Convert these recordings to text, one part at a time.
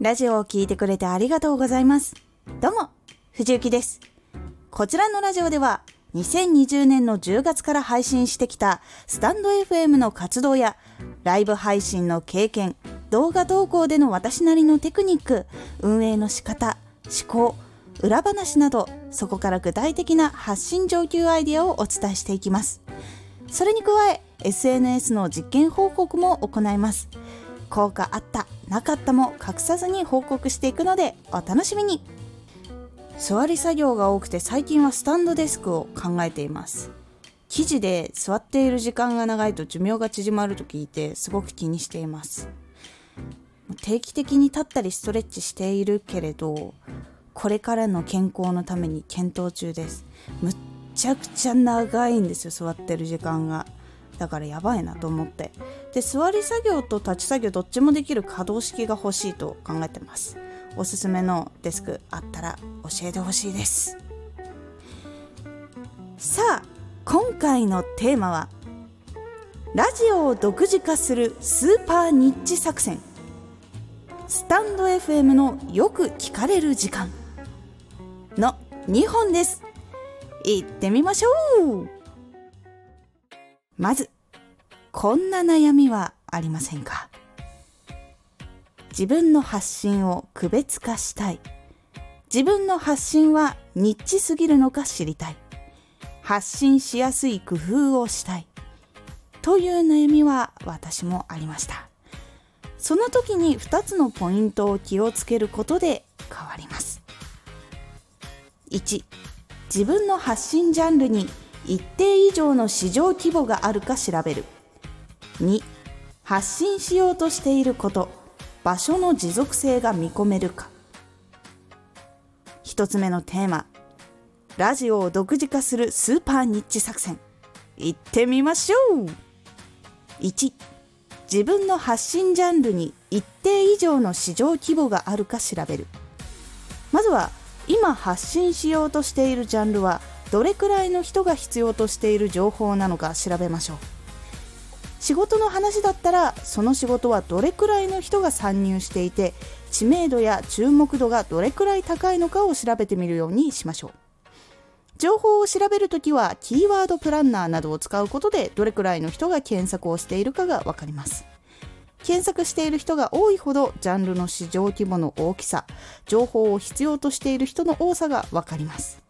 ラジオを聴いてくれてありがとうございます。どうも、藤幸です。こちらのラジオでは、2020年の10月から配信してきたスタンド FM の活動やライブ配信の経験、動画投稿での私なりのテクニック、運営の仕方、思考、裏話など、そこから具体的な発信上級アイディアをお伝えしていきます。それに加え、SNS の実験報告も行います。効果あった、なかったも隠さずに報告していくのでお楽しみに。座り作業が多くて最近はスタンドデスクを考えています。記事で座っている時間が長いと寿命が縮まると聞いてすごく気にしています。定期的に立ったりストレッチしているけれどこれからの健康のために検討中です。むっちゃくちゃ長いんですよ座ってる時間が。だからやばいなと思って。で座り作業と立ち作業どっちもできる可動式が欲しいと考えてます。おすすめのデスクあったら教えてほしいです。さあ今回のテーマはラジオを独自化するスーパーニッチ作戦。スタンド FM のよく聞かれる時間の2本です。行ってみましょう。まずこんな悩みはありませんか？自分の発信を区別化したい。自分の発信はニッチすぎるのか知りたい。発信しやすい工夫をしたい。という悩みは私もありました。その時に2つのポイントを気をつけることで変わります。1自分の発信ジャンルに一定以上の市場規模があるか調べる。2発信しようとしていること。場所の持続性が見込めるか。1つ目のテーマ。ラジオを独自化するスーパーニッチ作戦。いってみましょう。1自分の発信ジャンルに一定以上の市場規模があるか調べる。まずは今発信しようとしているジャンルはどれくらいの人が必要としている情報なのか調べましょう。仕事の話だったらその仕事はどれくらいの人が参入していて知名度や注目度がどれくらい高いのかを調べてみるようにしましょう。情報を調べるときはキーワードプランナーなどを使うことでどれくらいの人が検索をしているかがわかります。検索している人が多いほどジャンルの市場規模の大きさ情報を必要としている人の多さがわかります。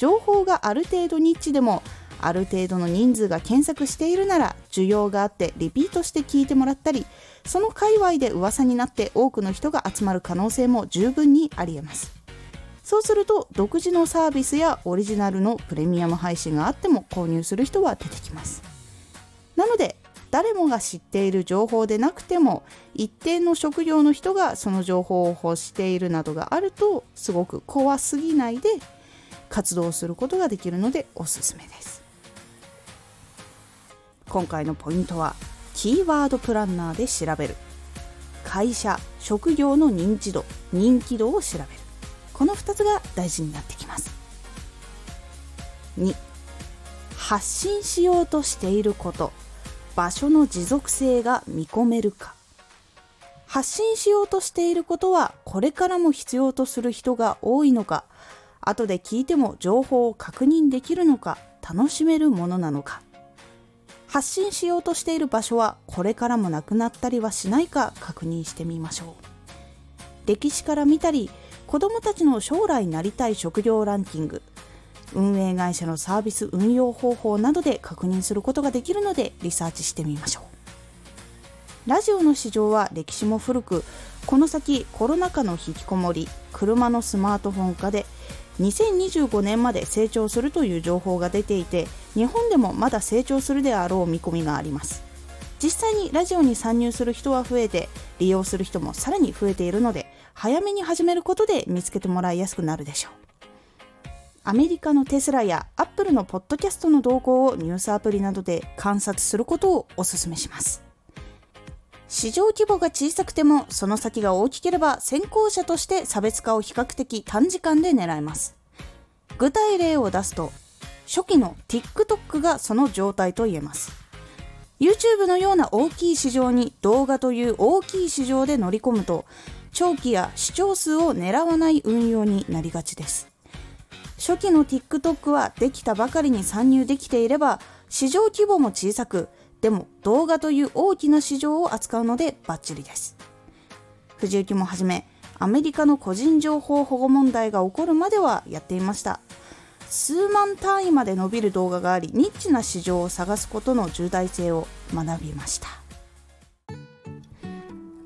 情報がある程度ニッチでもある程度の人数が検索しているなら需要があってリピートして聞いてもらったりその界隈で噂になって多くの人が集まる可能性も十分にありえます。そうすると独自のサービスやオリジナルのプレミアム配信があっても購入する人は出てきます。なので誰もが知っている情報でなくても一定の職業の人がその情報を欲しているなどがあるとすごく怖すぎないで活動することができるのでおすすめです。今回のポイントはキーワードプランナーで調べる。会社職業の認知度人気度を調べる。この2つが大事になってきます。2発信しようとしていること。場所の持続性が見込めるか。発信しようとしていることはこれからも必要とする人が多いのか。後で聞いても情報を確認できるのか楽しめるものなのか。発信しようとしている場所はこれからもなくなったりはしないか確認してみましょう。歴史から見たり子どもたちの将来なりたい職業ランキング運営会社のサービス運用方法などで確認することができるのでリサーチしてみましょう。ラジオの市場は歴史も古くこの先コロナ禍の引きこもり車のスマートフォン化で2025年まで成長するという情報が出ていて日本でもまだ成長するであろう見込みがあります。実際にラジオに参入する人は増えて利用する人もさらに増えているので早めに始めることで見つけてもらいやすくなるでしょう。アメリカのテスラやアップルのポッドキャストの動向をニュースアプリなどで観察することをお勧めします。市場規模が小さくてもその先が大きければ先行者として差別化を比較的短時間で狙えます。具体例を出すと初期の TikTok がその状態と言えます。YouTube のような大きい市場に動画という大きい市場で乗り込むと長期や視聴数を狙わない運用になりがちです。初期の TikTok はできたばかりに参入できていれば市場規模も小さくでも動画という大きな市場を扱うのでバッチリです。藤雪もはじめアメリカの個人情報保護問題が起こるまではやっていました。数万単位まで伸びる動画がありニッチな市場を探すことの重大性を学びました。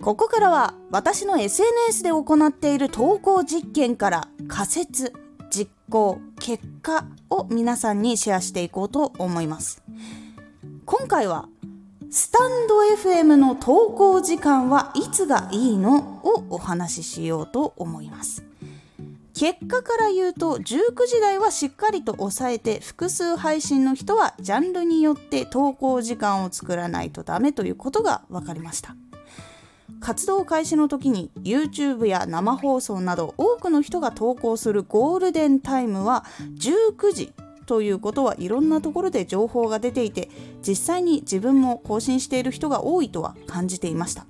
ここからは私の SNS で行っている投稿実験から仮説実行結果を皆さんにシェアしていこうと思います。今回はスタンド FM の投稿時間はいつがいいの？をお話ししようと思います。結果から言うと19時台はしっかりと抑えて複数配信の人はジャンルによって投稿時間を作らないとダメということが分かりました。活動開始の時に YouTube や生放送など多くの人が投稿するゴールデンタイムは19時ということはいろんなところで情報が出ていて実際に自分も更新している人が多いとは感じていました。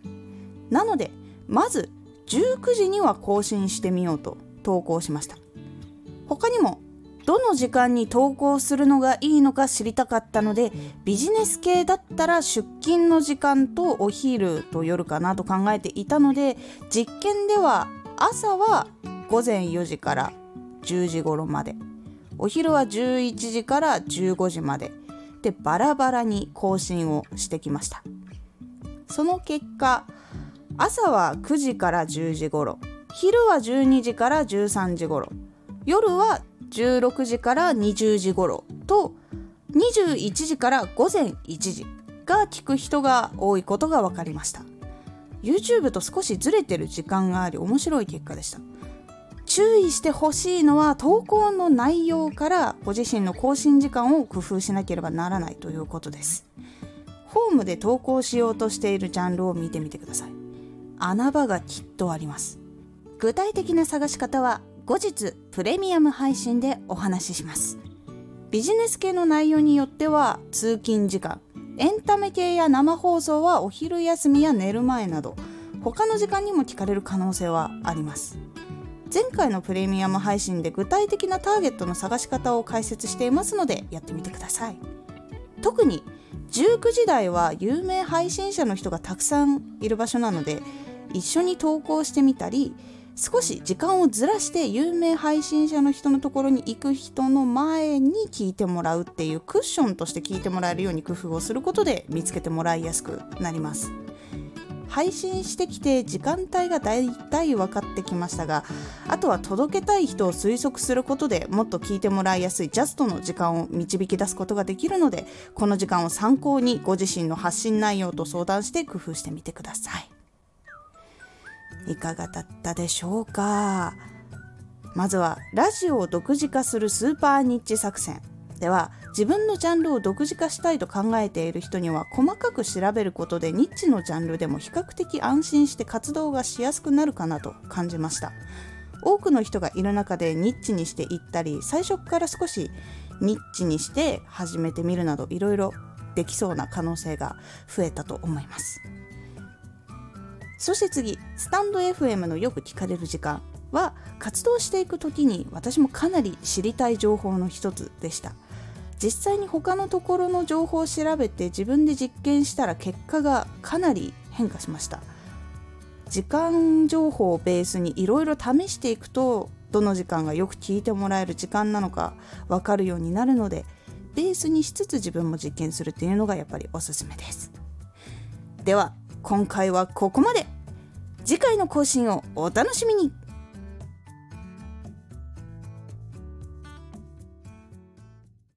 なのでまず19時には更新してみようと投稿しました。他にもどの時間に投稿するのがいいのか知りたかったのでビジネス系だったら出勤の時間とお昼と夜かなと考えていたので実験では朝は午前4時から10時頃まで。お昼は11時から15時まで。でバラバラに更新をしてきました。その結果朝は9時から10時頃昼は12時から13時頃夜は16時から20時頃と21時から午前1時が聞く人が多いことが分かりました。YouTube と少しずれてる時間があり面白い結果でした。注意してほしいのは投稿の内容からご自身の更新時間を工夫しなければならないということです。ホームで投稿しようとしているジャンルを見てみてください。穴場がきっとあります。具体的な探し方は後日プレミアム配信でお話しします。ビジネス系の内容によっては通勤時間エンタメ系や生放送はお昼休みや寝る前など他の時間にも聞かれる可能性はあります。前回のプレミアム配信で具体的なターゲットの探し方を解説していますのでやってみてください。特に19時台は有名配信者の人がたくさんいる場所なので一緒に投稿してみたり少し時間をずらして有名配信者の人のところに行く人の前に聞いてもらうっていうクッションとして聞いてもらえるように工夫をすることで見つけてもらいやすくなります。配信してきて時間帯がだいたい分かってきましたがあとは届けたい人を推測することでもっと聞いてもらいやすいジャストの時間を導き出すことができるのでこの時間を参考にご自身の発信内容と相談して工夫してみてください。いかがだったでしょうか？まずはラジオを独自化するスーパーニッチ作戦。では自分のジャンルを独自化したいと考えている人には細かく調べることでニッチのジャンルでも比較的安心して活動がしやすくなるかなと感じました。多くの人がいる中でニッチにしていったり最初から少しニッチにして始めてみるなどいろいろできそうな可能性が増えたと思います。そして次スタンド FM のよく聞かれる時間は活動していく時に私もかなり知りたい情報の一つでした。実際に他のところの情報を調べて自分で実験したら結果がかなり変化しました。時間情報をベースにいろいろ試していくとどの時間がよく聞いてもらえる時間なのか分かるようになるのでベースにしつつ自分も実験するっていうのがやっぱりおすすめです。では今回はここまで。次回の更新をお楽しみに。